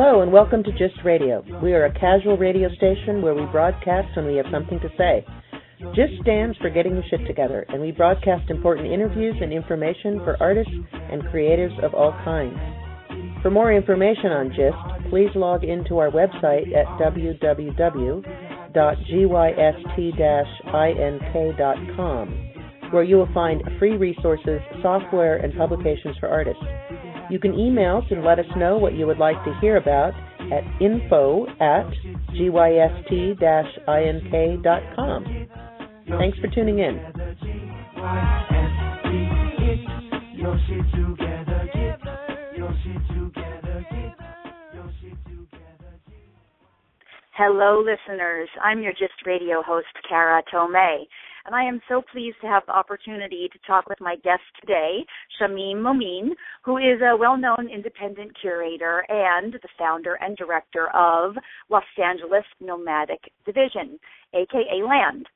Hello and welcome to GYST Radio. We are a casual radio station where we broadcast when we have something to say. GYST stands for Getting the Shit Together, and we broadcast important interviews and information for artists and creatives of all kinds. For more information on GYST, please log into our website at www.gyst-ink.com, where you will find free resources, software, and publications for artists. You can email us and let us know what you would like to hear about at info at gyst-ink.com. Thanks for tuning in. Hello, listeners. I'm your GYST Radio host, Kara Tomei and I am so pleased to have the opportunity to talk with my guest today, Shamim Momin, who is a well-known independent curator and the founder and director of Los Angeles Nomadic Division, aka LAND.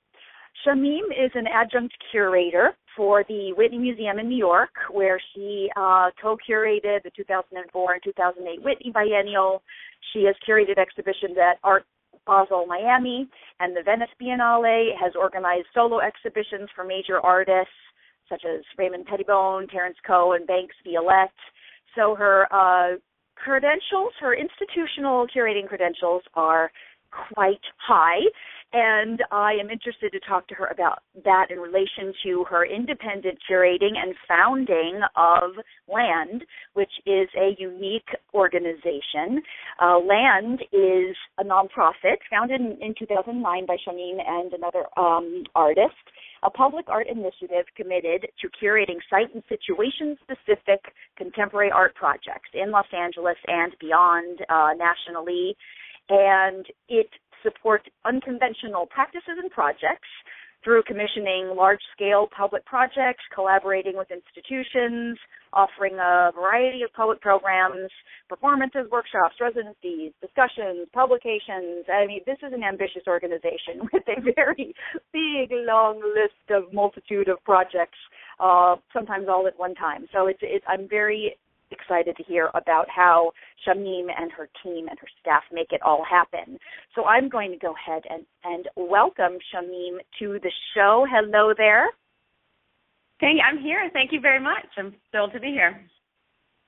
Shamim is an adjunct curator for the Whitney Museum in New York, where she uh, co-curated the 2004 and 2008 Whitney Biennial. She has curated exhibitions at Art Basel, Miami, and the Venice Biennale has organized solo exhibitions for major artists such as Raymond Pettibon, Terence Koh, and Banks Violette. So her uh, credentials, her institutional curating credentials are quite high and I am interested to talk to her about that in relation to her independent curating and founding of LAND, which is a unique organization. Uh, LAND is a nonprofit founded in, in 2009 by Shamim and another um, artist, a public art initiative committed to curating site and situation specific contemporary art projects in Los Angeles and beyond uh, nationally and it support unconventional practices and projects through commissioning large scale public projects, collaborating with institutions, offering a variety of public programs, performances, workshops, residencies, discussions, publications. I mean, this is an ambitious organization with a very big, long list of multitude of projects, uh, sometimes all at one time. So it's, it's I'm very excited to hear about how Shamim and her team and her staff make it all happen. So I'm going to go ahead and, and welcome Shamim to the show. Hello there. Hey, I'm here. Thank you very much. I'm thrilled to be here.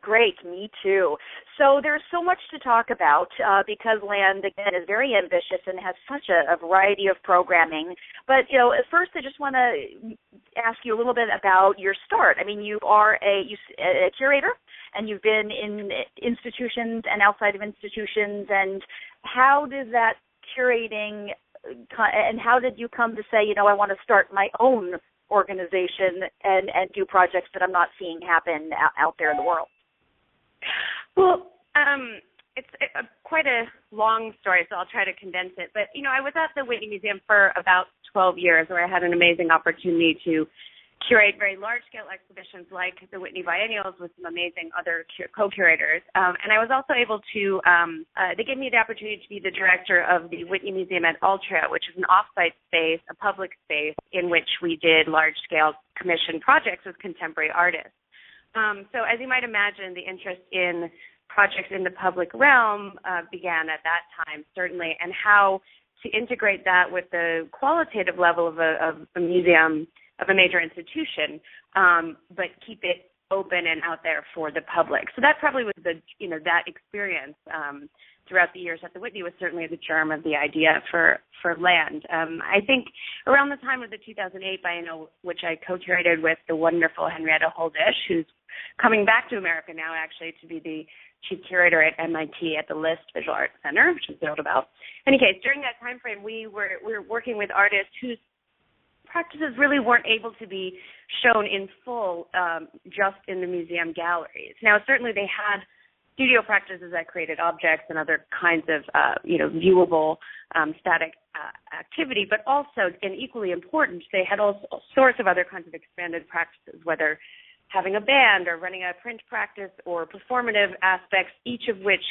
Great, me too. So there's so much to talk about uh, because Land again is very ambitious and has such a, a variety of programming. But you know, at first I just want to ask you a little bit about your start. I mean, you are a, you, a curator and you've been in institutions and outside of institutions and how did that curating and how did you come to say you know i want to start my own organization and and do projects that i'm not seeing happen out there in the world well um it's a, quite a long story, so I'll try to condense it. But you know, I was at the Whitney Museum for about 12 years, where I had an amazing opportunity to curate very large scale exhibitions like the Whitney Biennials with some amazing other co curators. Um, and I was also able to, um, uh, they gave me the opportunity to be the director of the Whitney Museum at Altria, which is an off site space, a public space in which we did large scale commission projects with contemporary artists. Um, so, as you might imagine, the interest in projects in the public realm uh, began at that time, certainly, and how to integrate that with the qualitative level of a, of a museum of a major institution, um, but keep it open and out there for the public. So that probably was the you know that experience um, throughout the years at the Whitney was certainly the germ of the idea for for land. Um, I think around the time of the 2008 biennial, which I co-curated with the wonderful Henrietta Huldisch, who's coming back to America now actually to be the chief curator at MIT at the List Visual Arts Center, which I'm thrilled about. In any case, during that time frame, we were we were working with artists whose practices really weren't able to be shown in full um, just in the museum galleries. Now, certainly they had studio practices that created objects and other kinds of, uh, you know, viewable um, static uh, activity, but also, and equally important, they had all sorts of other kinds of expanded practices, whether having a band or running a print practice or performative aspects, each of which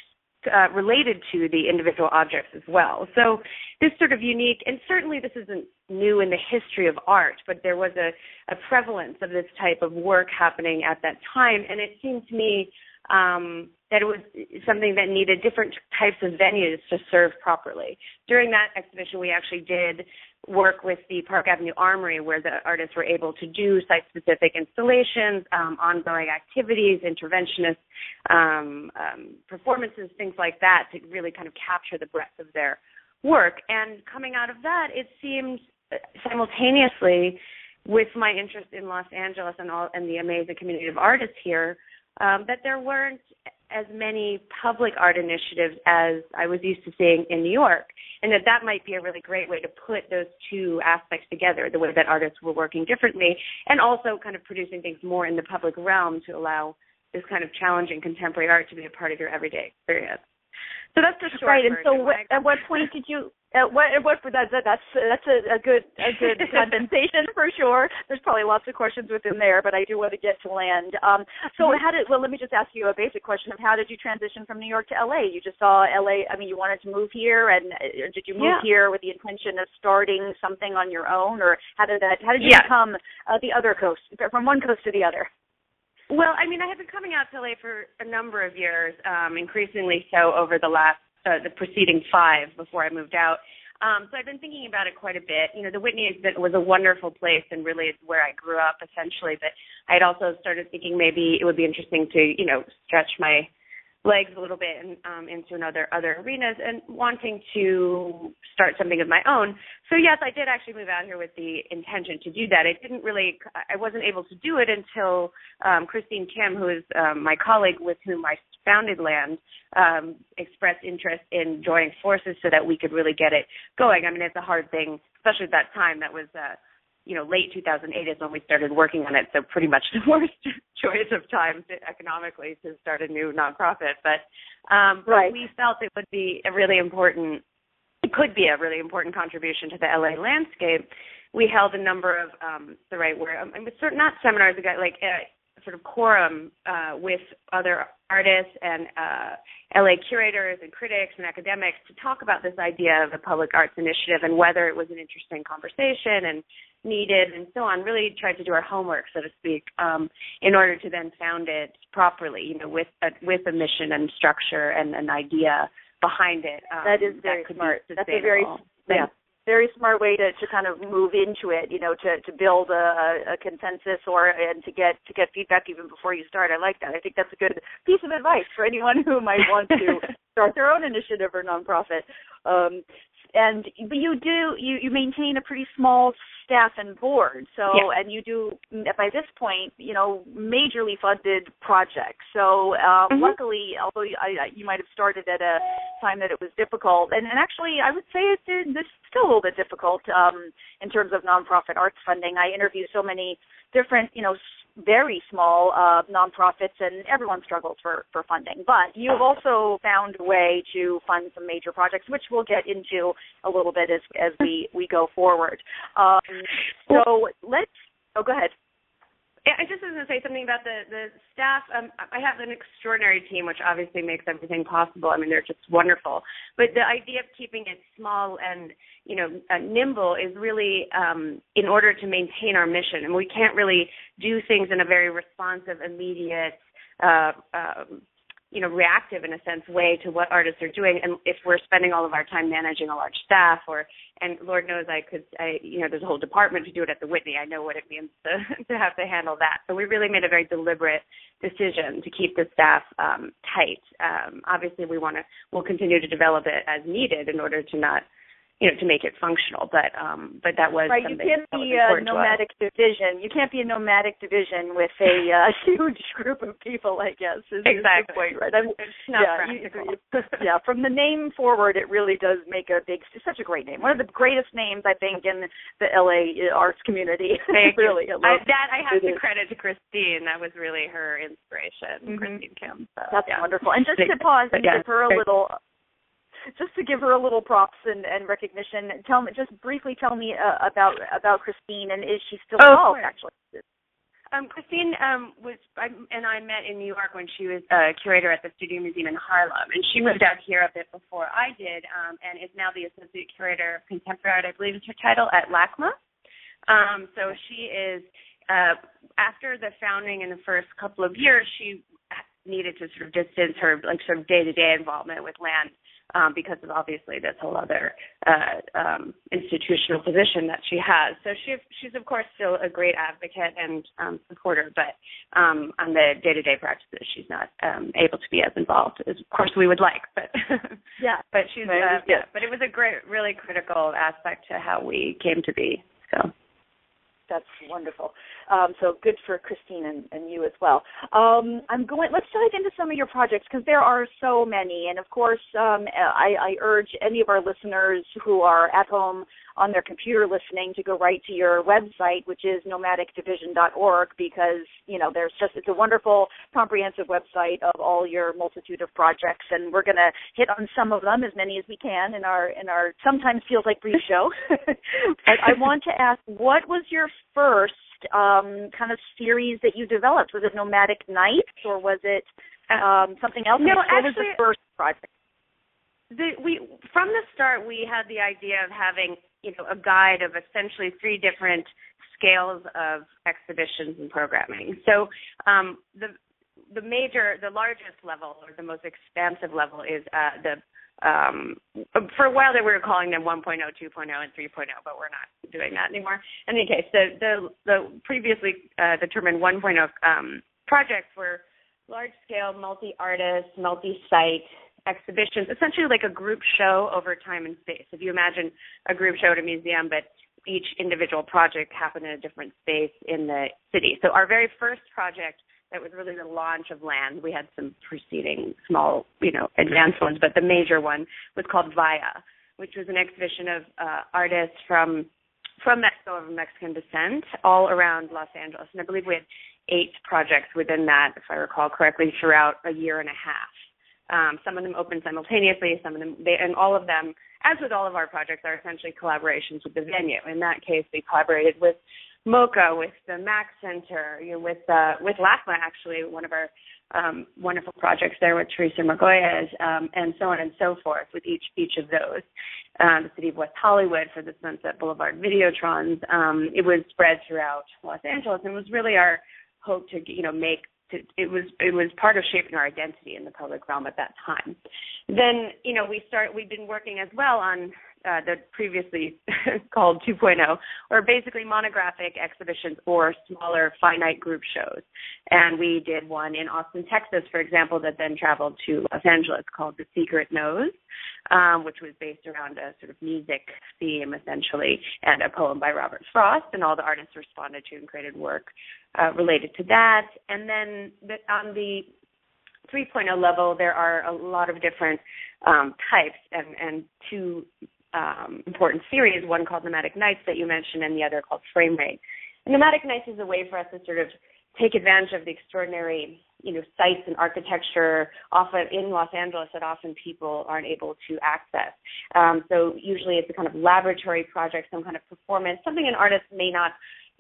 uh, related to the individual objects as well. So this sort of unique, and certainly this isn't new in the history of art, but there was a, a prevalence of this type of work happening at that time, and it seemed to me um, that it was something that needed different types of venues to serve properly. During that exhibition, we actually did work with the Park Avenue Armory, where the artists were able to do site-specific installations, um, ongoing activities, interventionist um, um, performances, things like that, to really kind of capture the breadth of their work. And coming out of that, it seemed uh, simultaneously with my interest in Los Angeles and all and the amazing community of artists here, um, that there weren't as many public art initiatives as I was used to seeing in New York, and that that might be a really great way to put those two aspects together, the way that artists were working differently, and also kind of producing things more in the public realm to allow this kind of challenging contemporary art to be a part of your everyday experience. So that's the short right. And so, what, at what point did you? At what? At what? That, that, that's that's a, a good a good condensation for sure. There's probably lots of questions within there, but I do want to get to land. Um, so how did? Well, let me just ask you a basic question of how did you transition from New York to LA? You just saw LA. I mean, you wanted to move here, and uh, did you move yeah. here with the intention of starting something on your own, or how did that? How did you yeah. become uh, the other coast from one coast to the other? Well, I mean, I have been coming out to LA for a number of years, um, increasingly so over the last uh, the preceding five before I moved out. Um, so I've been thinking about it quite a bit. You know, the Whitney exhibit was a wonderful place, and really it's where I grew up essentially. But I had also started thinking maybe it would be interesting to, you know, stretch my legs a little bit and um, into another other arenas and wanting to start something of my own. So yes, I did actually move out here with the intention to do that. I didn't really, I wasn't able to do it until um, Christine Kim, who is um, my colleague with whom I founded Land, um, expressed interest in joining forces so that we could really get it going. I mean, it's a hard thing, especially at that time. That was uh, you know, late 2008 is when we started working on it. So pretty much the worst choice of time to, economically to start a new nonprofit. But, um, right. but we felt it would be a really important, it could be a really important contribution to the LA landscape. We held a number of um, the right word, um, sort not seminars, got like uh, sort of quorum uh, with other artists and uh, LA curators and critics and academics to talk about this idea of the public arts initiative and whether it was an interesting conversation and needed and so on. Really tried to do our homework, so to speak, um, in order to then found it properly, you know, with a, with a mission and structure and an idea behind it. Um, that is very that smart. That's a very yeah very smart way to, to kind of move into it, you know, to, to build a, a consensus or and to get to get feedback even before you start. I like that. I think that's a good piece of advice for anyone who might want to start their own initiative or nonprofit. Um, and but you do you you maintain a pretty small staff and board so yeah. and you do by this point you know majorly funded projects so uh, mm-hmm. luckily although I, you might have started at a time that it was difficult and, and actually i would say it's, it's still a little bit difficult um, in terms of nonprofit arts funding i interview so many different you know very small uh, nonprofits, and everyone struggles for for funding. But you've also found a way to fund some major projects, which we'll get into a little bit as as we we go forward. Um, so let's. Oh, go ahead. I just was going to say something about the the staff. Um, I have an extraordinary team, which obviously makes everything possible. I mean, they're just wonderful. But the idea of keeping it small and you know uh, nimble is really um, in order to maintain our mission. And we can't really do things in a very responsive, immediate. Uh, um, you know reactive in a sense way to what artists are doing. And if we're spending all of our time managing a large staff or and lord knows i could i you know there's a whole department to do it at the whitney. I know what it means to to have to handle that. So we really made a very deliberate decision to keep the staff um tight. Um obviously we want to we'll continue to develop it as needed in order to not you know to make it functional but um but that was right you can't be a nomadic division. You can't be a nomadic division with a uh, huge group of people i guess is, exactly. is point, right? I'm, it's not yeah, practical. You, yeah from the name forward it really does make a big it's such a great name. One of the greatest names i think in the la arts community. Thank really I I, that i have to is. credit to christine. That was really her inspiration mm-hmm. christine kim so, that's yeah. wonderful. And just to pause and yeah. give her a little just to give her a little props and, and recognition, tell me just briefly tell me uh, about about Christine and is she still oh, involved actually? Um, Christine um, was I, and I met in New York when she was a curator at the Studio Museum in Harlem, and she moved out here a bit before I did, um, and is now the associate curator of contemporary art, I believe is her title at LACMA. Um, so she is uh, after the founding in the first couple of years, she needed to sort of distance her like sort of day to day involvement with land um, because of obviously this whole other uh, um, institutional position that she has. So she she's of course still a great advocate and um, supporter, but um, on the day to day practices, she's not um, able to be as involved as of course we would like. But yeah, but she's uh, yeah, but it was a great, really critical aspect to how we came to be. So that's wonderful. Um, so good for Christine and, and you as well. Um, I'm going. Let's dive into some of your projects because there are so many. And of course, um, I, I urge any of our listeners who are at home on their computer listening to go right to your website, which is nomadicdivision.org, because you know there's just it's a wonderful, comprehensive website of all your multitude of projects, and we're going to hit on some of them, as many as we can, in our in our sometimes feels like brief show. but I want to ask, what was your first um, kind of series that you developed? Was it Nomadic Nights or was it um, something else? No, what actually, was the first project? The, we from the start we had the idea of having you know a guide of essentially three different scales of exhibitions and programming. So um, the the major, the largest level or the most expansive level is uh, the um, for a while there we were calling them 1.0, 2.0, and 3.0, but we're not doing that anymore. In any case, the the, the previously uh, determined 1.0 um, projects were large scale, multi artist, multi site exhibitions, essentially like a group show over time and space. If you imagine a group show at a museum, but each individual project happened in a different space in the city. So our very first project that was really the launch of land. We had some preceding small, you know, advanced ones, but the major one was called Via, which was an exhibition of uh, artists from from Mexico of Mexican descent all around Los Angeles. And I believe we had eight projects within that, if I recall correctly, throughout a year and a half. Um, some of them open simultaneously, some of them, they, and all of them, as with all of our projects, are essentially collaborations with the venue. In that case, we collaborated with MoCA, with the MAK Center, you know, with uh, with LACMA, actually, one of our um, wonderful projects there with Teresa Margolles, um, and so on and so forth with each each of those. Um, the city of West Hollywood for the Sunset Boulevard Videotrons. Um, it was spread throughout Los Angeles, and was really our hope to you know make to, it was it was part of shaping our identity in the public realm at that time. Then you know we start we've been working as well on uh, the previously called 2.0, or basically monographic exhibitions or smaller finite group shows. And we did one in Austin, Texas, for example, that then traveled to Los Angeles called The Secret Nose, um, which was based around a sort of music theme, essentially, and a poem by Robert Frost. And all the artists responded to and created work uh, related to that. And then the, on the 3.0 level, there are a lot of different um, types, and, and two um, important series, one called Nomadic Nights that you mentioned, and the other called Frame Rate. And Nomadic Nights is a way for us to sort of take advantage of the extraordinary, you know, sites and architecture often in Los Angeles that often people aren't able to access. Um, so usually it's a kind of laboratory project, some kind of performance, something an artist may not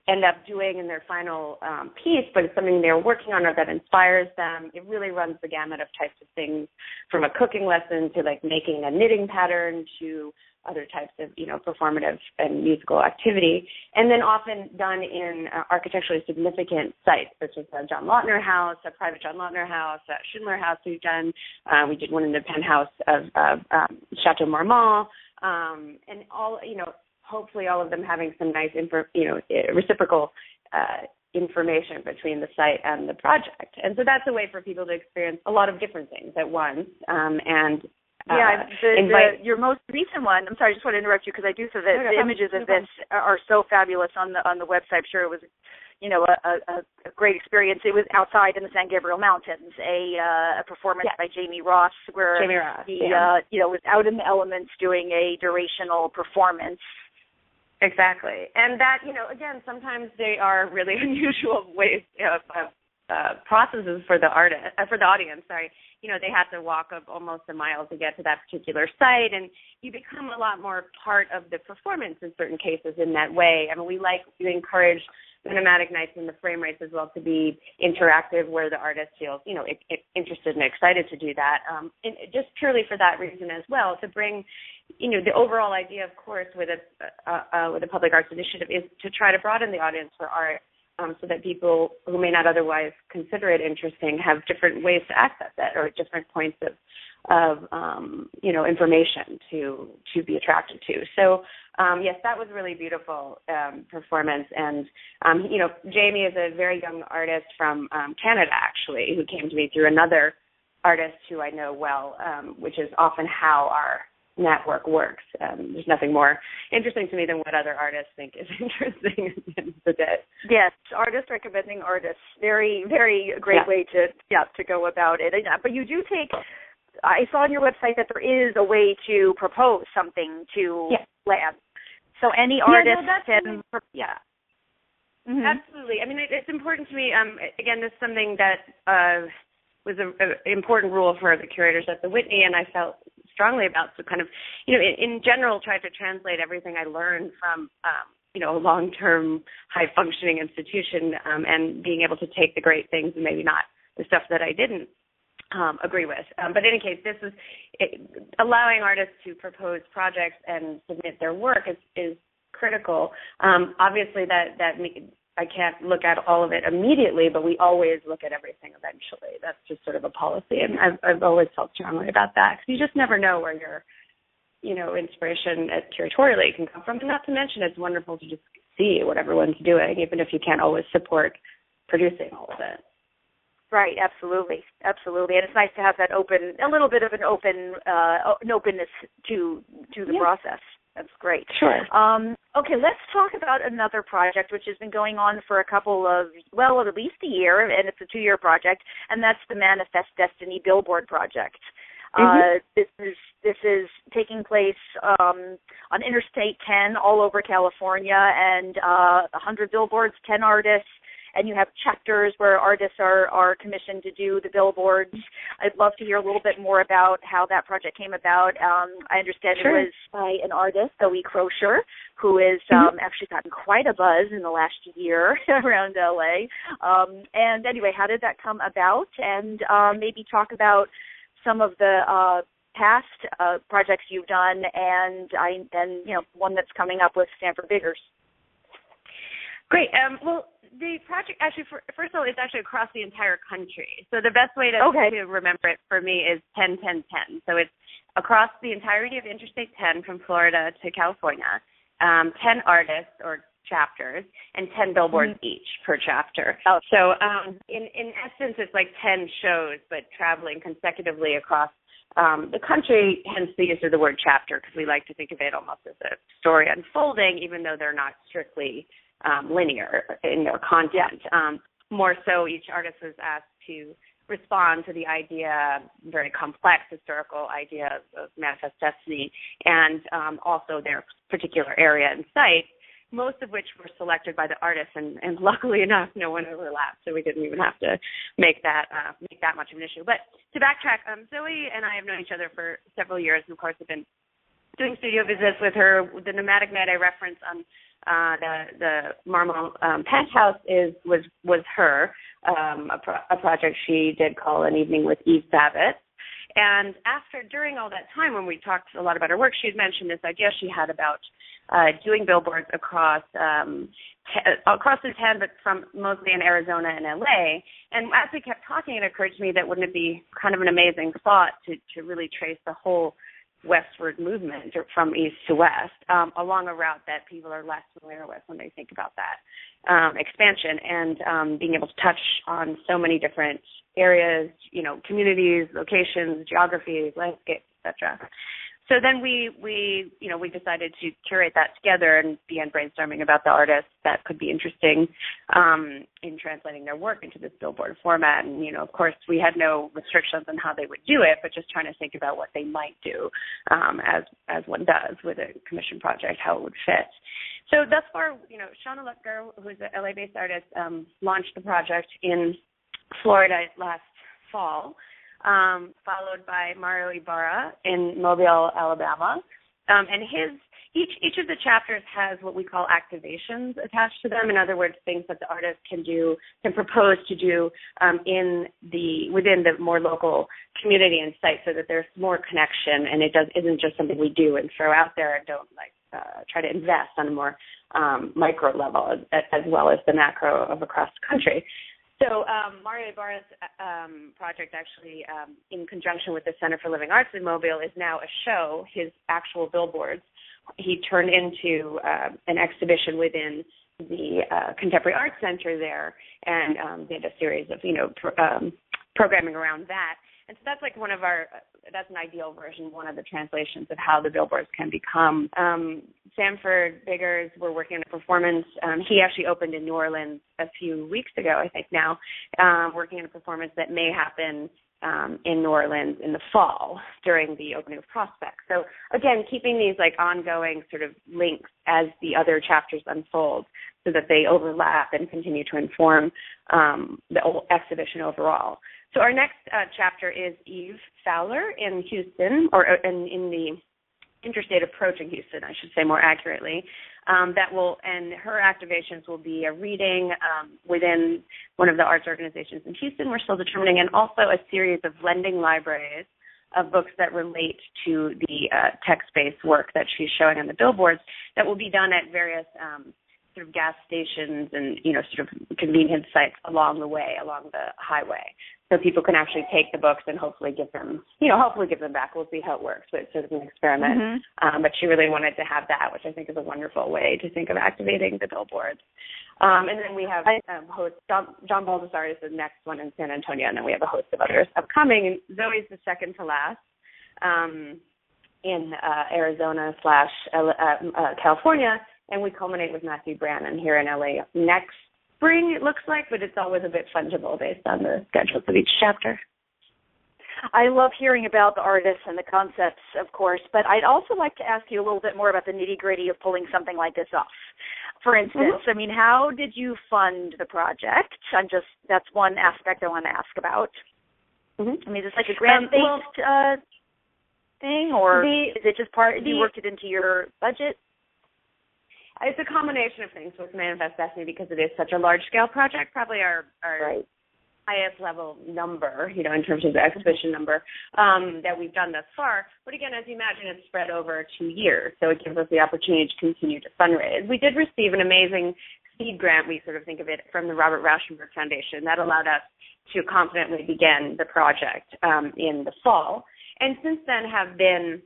end up doing in their final um, piece, but it's something they're working on or that inspires them. It really runs the gamut of types of things, from a cooking lesson to like making a knitting pattern to other types of you know performative and musical activity, and then often done in uh, architecturally significant sites such as the John Lautner House, a private John Lautner House, a Schindler House. We've done. Uh, we did one in the penthouse of, of um, Chateau Marmont, um, and all you know. Hopefully, all of them having some nice, info, you know, reciprocal uh, information between the site and the project. And so that's a way for people to experience a lot of different things at once um, and yeah, uh, the, invite- the, your most recent one. I'm sorry, I just want to interrupt you because I do so that the images of this are so fabulous on the on the website. I'm sure it was, you know, a, a, a great experience. It was outside in the San Gabriel Mountains, a uh, a performance yeah. by Jamie Ross, where Jamie Ross, he yeah. uh, you know was out in the elements doing a durational performance. Exactly, and that you know, again, sometimes they are really unusual ways of, of uh, processes for the artist, uh, for the audience. Sorry, you know, they have to walk up almost a mile to get to that particular site, and you become a lot more part of the performance in certain cases in that way. I mean, we like to encourage the nomadic nights and the frame rates as well to be interactive, where the artist feels, you know, it, it, interested and excited to do that. Um, and just purely for that reason as well, to bring, you know, the overall idea, of course, with a uh, uh, with a public arts initiative is to try to broaden the audience for art um, so that people who may not otherwise consider it interesting have different ways to access it or different points of of um, you know information to to be attracted to. So um, yes, that was a really beautiful um, performance. And um, you know, Jamie is a very young artist from um, Canada actually, who came to me through another artist who I know well, um, which is often how our network works. Um, there's nothing more interesting to me than what other artists think is interesting at the end of the day. Yes, artists recommending artists. Very, very great yeah. way to yeah to go about it. But you do take. I saw on your website that there is a way to propose something to yeah. land. So any artist yeah, no, can. Yeah. Mm-hmm. Absolutely. I mean, it, it's important to me. Um, again, this is something that uh, was an important rule for the curators at the Whitney, and I felt strongly about. So, kind of, you know, in, in general, tried to translate everything I learned from, um, you know, a long-term, high-functioning institution, um, and being able to take the great things and maybe not the stuff that I didn't um, agree with. Um, but in any case, this is it, allowing artists to propose projects and submit their work is, is critical. Um, obviously, that that I can't look at all of it immediately, but we always look at everything eventually. That's just sort of a policy, and I've, I've always felt strongly about that because you just never know where your, you know, inspiration at curatorially can come from. And not to mention, it's wonderful to just see what everyone's doing, even if you can't always support producing all of it. Right, absolutely, absolutely, and it's nice to have that open, a little bit of an open, uh, an openness to to the yeah. process. That's great. Sure. Um, okay, let's talk about another project which has been going on for a couple of, well, at least a year, and it's a two-year project, and that's the Manifest Destiny Billboard Project. Mm-hmm. Uh, this is this is taking place um, on Interstate 10 all over California, and uh, 100 billboards, 10 artists, and you have chapters where artists are are commissioned to do the billboards. I'd love to hear a little bit more about how that project came about. Um, I understand sure. it was by an artist, Zoe Crosher, who has mm-hmm. um, actually gotten quite a buzz in the last year around LA. Um, and anyway, how did that come about? And um, maybe talk about some of the uh, past uh, projects you've done, and I and you know one that's coming up with Sanford Biggers. Great. Um, well, the project actually, for, first of all, it's actually across the entire country. So the best way to, okay. to remember it for me is 10 10 10. So it's across the entirety of Interstate 10 from Florida to California, um, 10 artists or chapters, and 10 billboards mm-hmm. each per chapter. Oh. So um, in, in essence, it's like 10 shows, but traveling consecutively across um, the country, hence the use of the word chapter, because we like to think of it almost as a story unfolding, even though they're not strictly um, linear in their content. Um, more so, each artist was asked to respond to the idea, very complex historical idea of, of manifest destiny, and um, also their particular area and site. Most of which were selected by the artist, and, and luckily enough, no one overlapped, so we didn't even have to make that uh, make that much of an issue. But to backtrack, um, Zoe and I have known each other for several years, and of course, have been doing studio visits with her. The nomadic night I reference on uh, the the Marmont um, penthouse is was was her um, a, pro- a project she did call an evening with Eve Babitz. And after, during all that time when we talked a lot about her work, she had mentioned this idea she had about uh, doing billboards across um, t- across the ten, but from mostly in Arizona and LA. And as we kept talking, it occurred to me that wouldn't it be kind of an amazing thought to to really trace the whole westward movement from east to west um, along a route that people are less familiar with when they think about that um, expansion and um, being able to touch on so many different areas, you know, communities, locations, geographies, landscapes, etc. So then we we you know we decided to curate that together and began brainstorming about the artists that could be interesting um, in translating their work into this billboard format. And you know, of course, we had no restrictions on how they would do it, but just trying to think about what they might do um, as as one does with a commission project, how it would fit. So thus far, you know, Shana Lutker, who's an LA-based artist, um, launched the project in Florida last fall um, followed by Mario Ybarra in Mobile, Alabama. Um, and his each each of the chapters has what we call activations attached to them. In other words, things that the artist can do, can propose to do um, in the within the more local community and site, so that there's more connection, and it does isn't just something we do and throw out there and don't like uh, try to invest on a more um, micro level as, as, well as the macro of across the country. So um, Mario Ybarra's um, project actually, um, in conjunction with the Center for Living Arts in Mobile, is now a show. His actual billboards he turned into uh, an exhibition within the uh, Contemporary Arts Center there, and um, did a series of you know um, programming around that. And so that's like one of our that's an ideal version, one of the translations of how the billboards can become. Um, Sanford Biggers, we're working on a performance. Um, he actually opened in New Orleans a few weeks ago, I think now, um, working on a performance that may happen um, in New Orleans in the fall during the opening of Prospect. So again, keeping these like ongoing sort of links as the other chapters unfold, so that they overlap and continue to inform um, the exhibition overall. So our next uh, chapter is Eve Fowler in Houston, or uh, in, in the interstate approach in Houston, I should say more accurately um, that will and her activations will be a reading um, within one of the arts organizations in Houston. We're still determining, and also a series of lending libraries of books that relate to the uh, text-based work that she's showing on the billboards that will be done at various um, sort of gas stations and you know sort of convenience sites along the way along the highway so people can actually take the books and hopefully give them, you know, hopefully give them back. We'll see how it works, but it's sort of an experiment. Mm-hmm. Um, but she really wanted to have that, which I think is a wonderful way to think of activating the billboards. Um, and then we have um, host John, John Baldessari is the next one in San Antonio, and then we have a host of others upcoming. And Zoe's the second to last um, in uh, Arizona slash uh, uh, California, and we culminate with Matthew Brannon here in LA next spring, it looks like, but it's always a bit fungible based on the schedules of each chapter. I love hearing about the artists and the concepts, of course, but I'd also like to ask you a little bit more about the nitty gritty of pulling something like this off. For instance, mm-hmm. I mean, how did you fund the project? I'm just that's one aspect I want to ask about. Mm-hmm. I mean, is this like a grant based um, well, uh, thing, or the, is it just part? The, you worked it into your budget? It's a combination of things with Manifest Destiny because it is such a large scale project. Probably our our right. highest level number, you know, in terms of the exhibition number um, that we've done thus far. But again, as you imagine, it's spread over two years, so it gives us the opportunity to continue to fundraise. We did receive an amazing seed grant. We sort of think of it from the Robert Rauschenberg Foundation that allowed us to confidently begin the project um, in the fall, and since then have been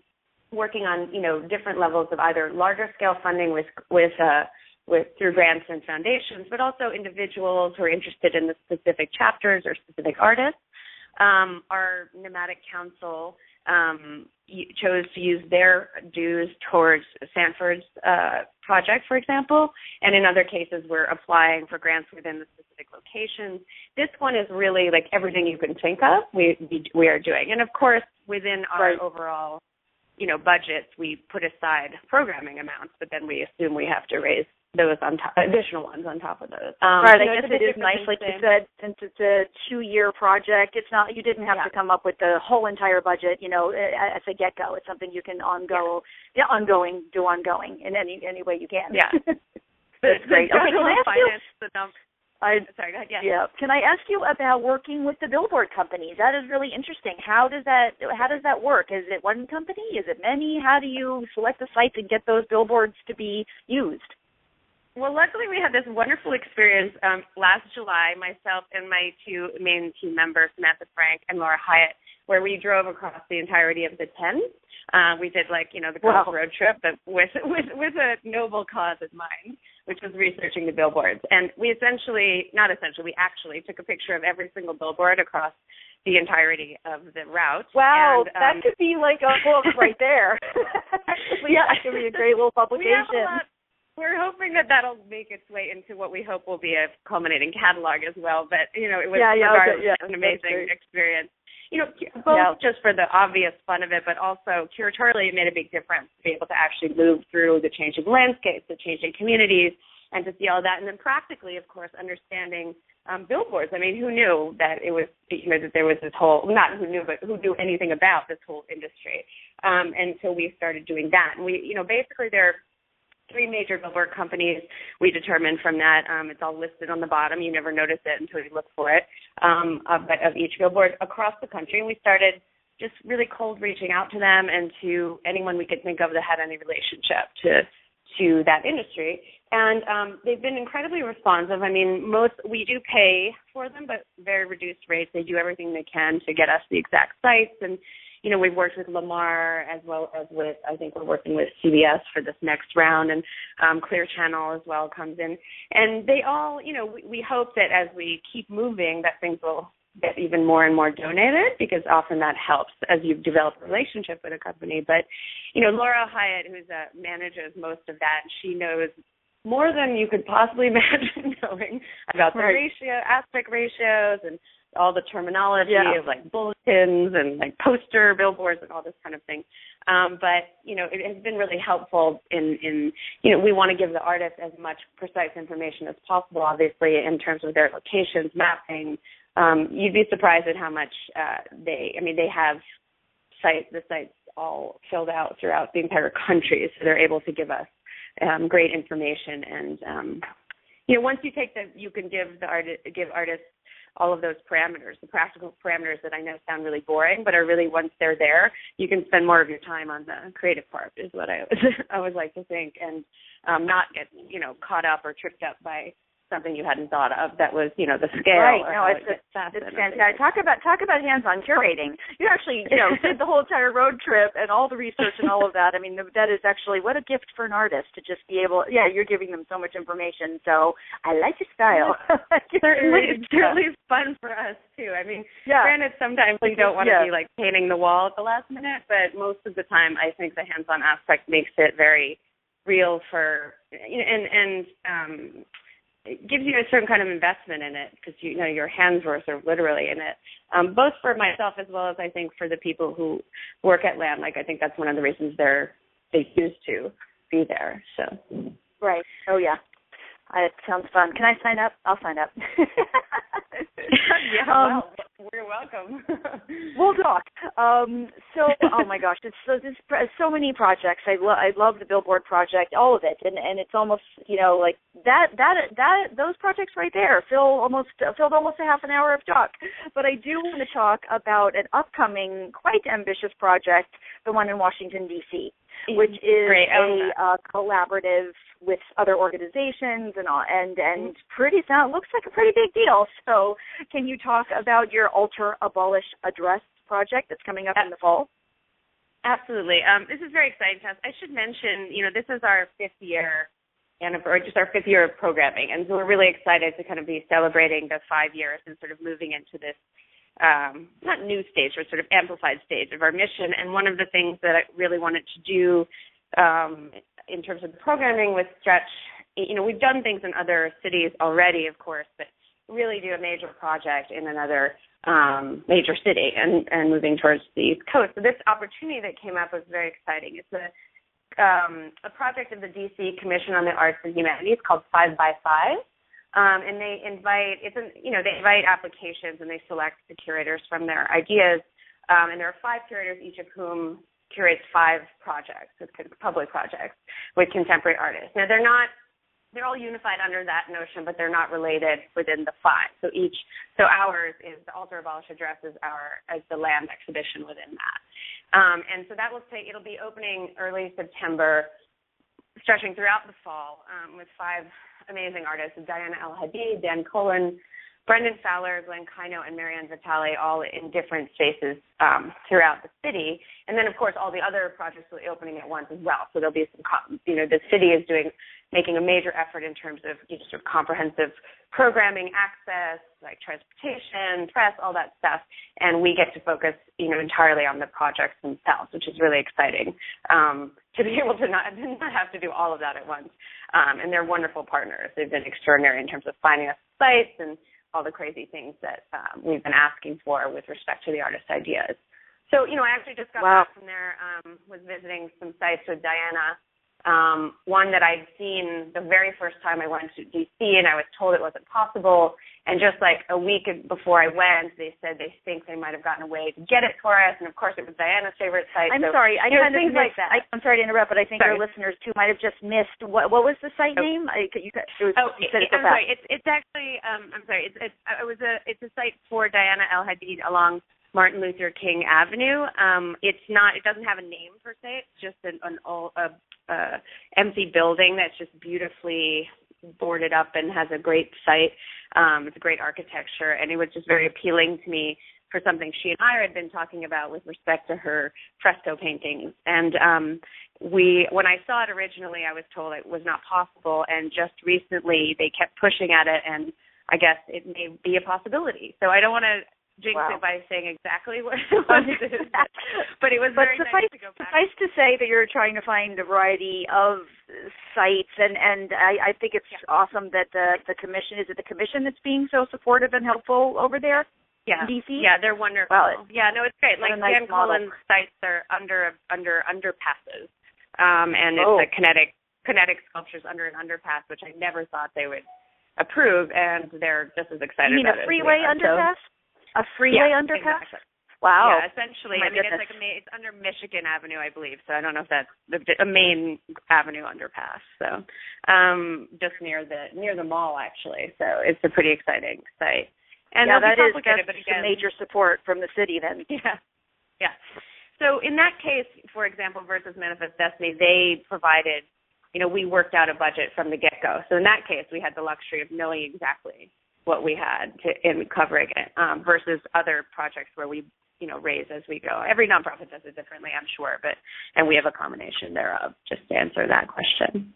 working on you know different levels of either larger scale funding with with uh, with through grants and foundations, but also individuals who are interested in the specific chapters or specific artists. Um, our Nomadic Council um, chose to use their dues towards Sanford's uh, project, for example, and in other cases, we're applying for grants within the specific locations. This one is really like everything you can think of. We we, we are doing, and of course, within our right. overall you know budgets we put aside programming amounts but then we assume we have to raise those on top additional ones on top of those um right i guess it is nice like you said since it's a two year project it's not you didn't have yeah. to come up with the whole entire budget you know at the get go it's something you can ongo yeah. yeah ongoing do ongoing in any any way you can yeah that's great okay, can I ask finance you? the I sorry, go ahead. Yeah. yeah. Can I ask you about working with the billboard companies? That is really interesting. How does that how does that work? Is it one company? Is it many? How do you select the sites and get those billboards to be used? Well, luckily we had this wonderful experience um, last July. Myself and my two main team members, Samantha Frank and Laura Hyatt, where we drove across the entirety of the ten. Uh, we did like you know the wow. road trip, but with with with a noble cause in mind which was researching the billboards. And we essentially, not essentially, we actually took a picture of every single billboard across the entirety of the route. Wow, and, um, that could be like a book right there. Actually, yeah, that could be a great little publication. We are hoping that that'll make its way into what we hope will be a culminating catalog as well. But you know, it was yeah, yeah, okay, yeah, an amazing experience you know, both yeah. just for the obvious fun of it, but also curatorially, it made a big difference to be able to actually move through the changing landscapes, the changing communities, and to see all that. And then practically, of course, understanding um, billboards. I mean, who knew that it was, you know, that there was this whole, not who knew, but who knew anything about this whole industry. Um, and so we started doing that. And we, you know, basically there three major billboard companies we determined from that. Um, it's all listed on the bottom. You never notice it until you look for it. Um, of, of each billboard across the country, and we started just really cold reaching out to them and to anyone we could think of that had any relationship to to that industry. And um, they've been incredibly responsive. I mean, most we do pay for them, but very reduced rates. They do everything they can to get us the exact sites and you know, we've worked with Lamar as well as with, I think we're working with CBS for this next round, and um, Clear Channel as well comes in. And they all, you know, we, we hope that as we keep moving, that things will get even more and more donated because often that helps as you develop a relationship with a company. But, you know, Laura Hyatt, who's uh, manages most of that, she knows more than you could possibly imagine knowing about the right. ratio, aspect ratios, and all the terminology yeah. of like bulletins and like poster billboards and all this kind of thing. Um, but you know, it has been really helpful in in you know we want to give the artists as much precise information as possible, obviously in terms of their locations, mapping. Um, you'd be surprised at how much uh, they. I mean, they have site the sites all filled out throughout the entire country, so they're able to give us um, great information and. Um, you know, once you take the, you can give the art, give artists all of those parameters, the practical parameters that I know sound really boring, but are really once they're there, you can spend more of your time on the creative part. Is what I always, I always like to think, and um, not get you know caught up or tripped up by something you hadn't thought of that was you know the scale right. no it's it it's fantastic talk about talk about hands on curating. You actually you know did the whole entire road trip and all the research and all of that. I mean that is actually what a gift for an artist to just be able yeah you're giving them so much information so i like your style. Certainly it's really fun for us too. I mean yeah. granted sometimes we don't want to yeah. be like painting the wall at the last minute but most of the time i think the hands on aspect makes it very real for and and um it gives you a certain kind of investment in it because you know your hands were sort of literally in it. Um, both for myself as well as I think for the people who work at land. Like I think that's one of the reasons they're they choose to be there. So right. Oh yeah. It sounds fun. Can I sign up? I'll sign up. yeah, um, well, we're welcome. we'll talk. Um, so, oh my gosh, it's so this so many projects. I love I love the Billboard project, all of it, and and it's almost you know like that that that those projects right there fill almost filled almost a half an hour of talk. But I do want to talk about an upcoming, quite ambitious project, the one in Washington D.C which is Great. a uh, collaborative with other organizations and all, and and pretty sound looks like a pretty big deal. So, can you talk about your Alter Abolish Address project that's coming up in the fall? Absolutely. Um, this is very exciting to us. I should mention, you know, this is our fifth year or just our fifth year of programming, and so we're really excited to kind of be celebrating the five years and sort of moving into this um, not new stage, but sort of amplified stage of our mission. And one of the things that I really wanted to do um, in terms of the programming with Stretch, you know, we've done things in other cities already, of course, but really do a major project in another um, major city and, and moving towards the East Coast. So this opportunity that came up was very exciting. It's a um, a project of the DC Commission on the Arts and Humanities called Five by Five, um, and they invite it's an, you know they invite applications and they select the curators from their ideas. Um, and there are five curators, each of whom curates five projects, public projects with contemporary artists. Now they're not they're all unified under that notion, but they're not related within the five. So each so ours is the Alter Abolish Address is our as the land exhibition within that. Um, and so that will take it'll be opening early September, stretching throughout the fall um, with five amazing artists, Diana Al-Hadid, Dan Colen, Brendan Fowler, Glenn Kaino, and Marianne Vitale, all in different spaces um, throughout the city. And then, of course, all the other projects will be opening at once as well. So there'll be some, you know, the city is doing, making a major effort in terms of you know, sort of comprehensive programming, access, like transportation, press, all that stuff. And we get to focus, you know, entirely on the projects themselves, which is really exciting um, to be able to not, not have to do all of that at once. Um, and they're wonderful partners. They've been extraordinary in terms of finding us sites and all the crazy things that um, we've been asking for with respect to the artist ideas. So, you know, I actually just got wow. back from there, um, was visiting some sites with Diana um, one that I'd seen the very first time I went to DC, and I was told it wasn't possible. And just like a week before I went, they said they think they might have gotten away to get it for us. And of course, it was Diana's favorite site. I'm so, sorry, I kind of missed like that. I, am sorry to interrupt, but I think sorry. our listeners too might have just missed what what was the site oh. name? I, you, was, oh, you said it so I'm sorry. It's it's actually um, I'm sorry. It's, it's it was a it's a site for Diana Al-Hadid along Martin Luther King Avenue. Um, it's not. It doesn't have a name per se. It's just an, an old, a, a empty building that's just beautifully boarded up and has a great site. Um, it's a great architecture, and it was just very appealing to me for something she and I had been talking about with respect to her fresco paintings. And um, we, when I saw it originally, I was told it was not possible, and just recently they kept pushing at it, and I guess it may be a possibility. So I don't want to jinx wow. it by saying exactly what, it but, it was but very suffice, nice to go back. Suffice to say that you're trying to find a variety of sites, and and I, I think it's yeah. awesome that the the commission is it the commission that's being so supportive and helpful over there. Yeah, DC. Yeah, they're wonderful. Well, yeah, no, it's great. Like nice Dan Colen's sites are under under underpasses, um, and it's oh. a kinetic kinetic sculptures under an underpass, which I never thought they would approve, and they're just as excited. You mean a freeway underpass? So, a freeway yeah, underpass? Exactly. Wow. Yeah, essentially. Oh I mean, goodness. it's like a it's under Michigan Avenue, I believe. So I don't know if that's the, a main avenue underpass. So um just near the near the mall actually. So it's a pretty exciting site. And yeah, that is that's but again, major support from the city then. Yeah. Yeah. So in that case, for example, versus Manifest Destiny, they provided, you know, we worked out a budget from the get go. So in that case, we had the luxury of knowing exactly what we had to in covering it um, versus other projects where we you know raise as we go. Every nonprofit does it differently, I'm sure, but and we have a combination thereof. Just to answer that question.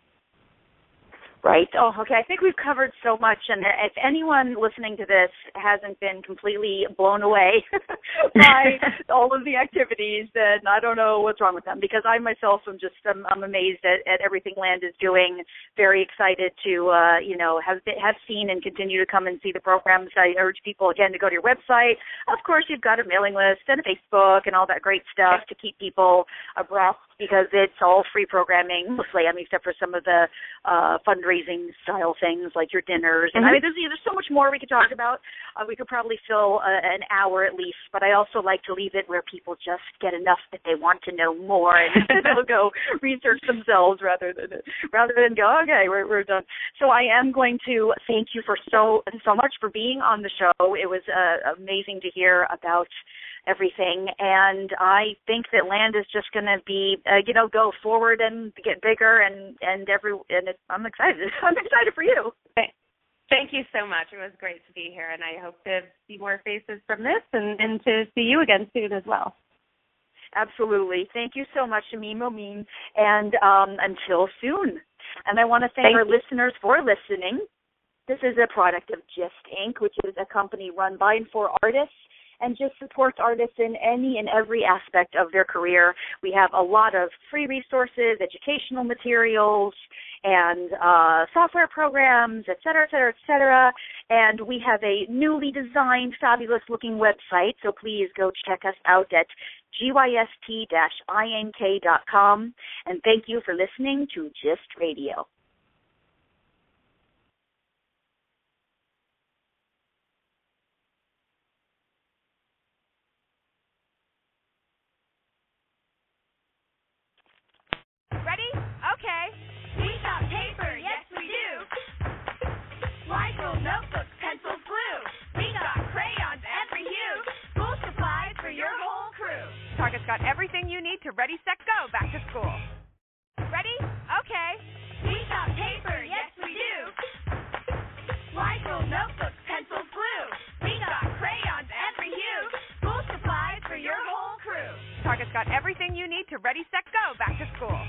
Right. Oh, okay. I think we've covered so much, and if anyone listening to this hasn't been completely blown away by all of the activities, then I don't know what's wrong with them. Because I myself am just I'm, I'm amazed at, at everything Land is doing. Very excited to uh, you know have have seen and continue to come and see the programs. I urge people again to go to your website. Of course, you've got a mailing list and a Facebook and all that great stuff to keep people abreast because it's all free programming mostly. I mean, except for some of the uh, fundraising style things like your dinners. And mm-hmm. I mean, there's, there's so much more we could talk about. Uh, we could probably fill uh, an hour at least, but I also like to leave it where people just get enough that they want to know more and they'll go research themselves rather than rather than go, okay, we're we're done. So I am going to thank you for so so much for being on the show. It was uh, amazing to hear about everything. And I think that land is just going to be, uh, you know, go forward and get bigger. And and every and it, I'm excited. I'm excited for you. Thank you so much. It was great to be here, and I hope to see more faces from this and, and to see you again soon as well. Absolutely. Thank you so much, Shamim Momin. And um, until soon. And I want to thank, thank our you. listeners for listening. This is a product of GYST Inc., which is a company run by and for artists and just supports artists in any and every aspect of their career. We have a lot of free resources, educational materials, and uh, software programs, et cetera, et cetera, et cetera. And we have a newly designed, fabulous looking website, so please go check us out at gyst-ink.com. And thank you for listening to GYST Radio. okay? We got paper, yes we do. Weigel notebooks, pencils, glue. We got crayons every hue. School supplies for your whole crew. Target's got everything you need to ready, set, go back to school. Ready? Okay. We got paper, yes we do. Weigel notebooks, pencils, glue. We got crayons every hue. School supplies for your whole crew. Target's got everything you need to ready, set, go back to school.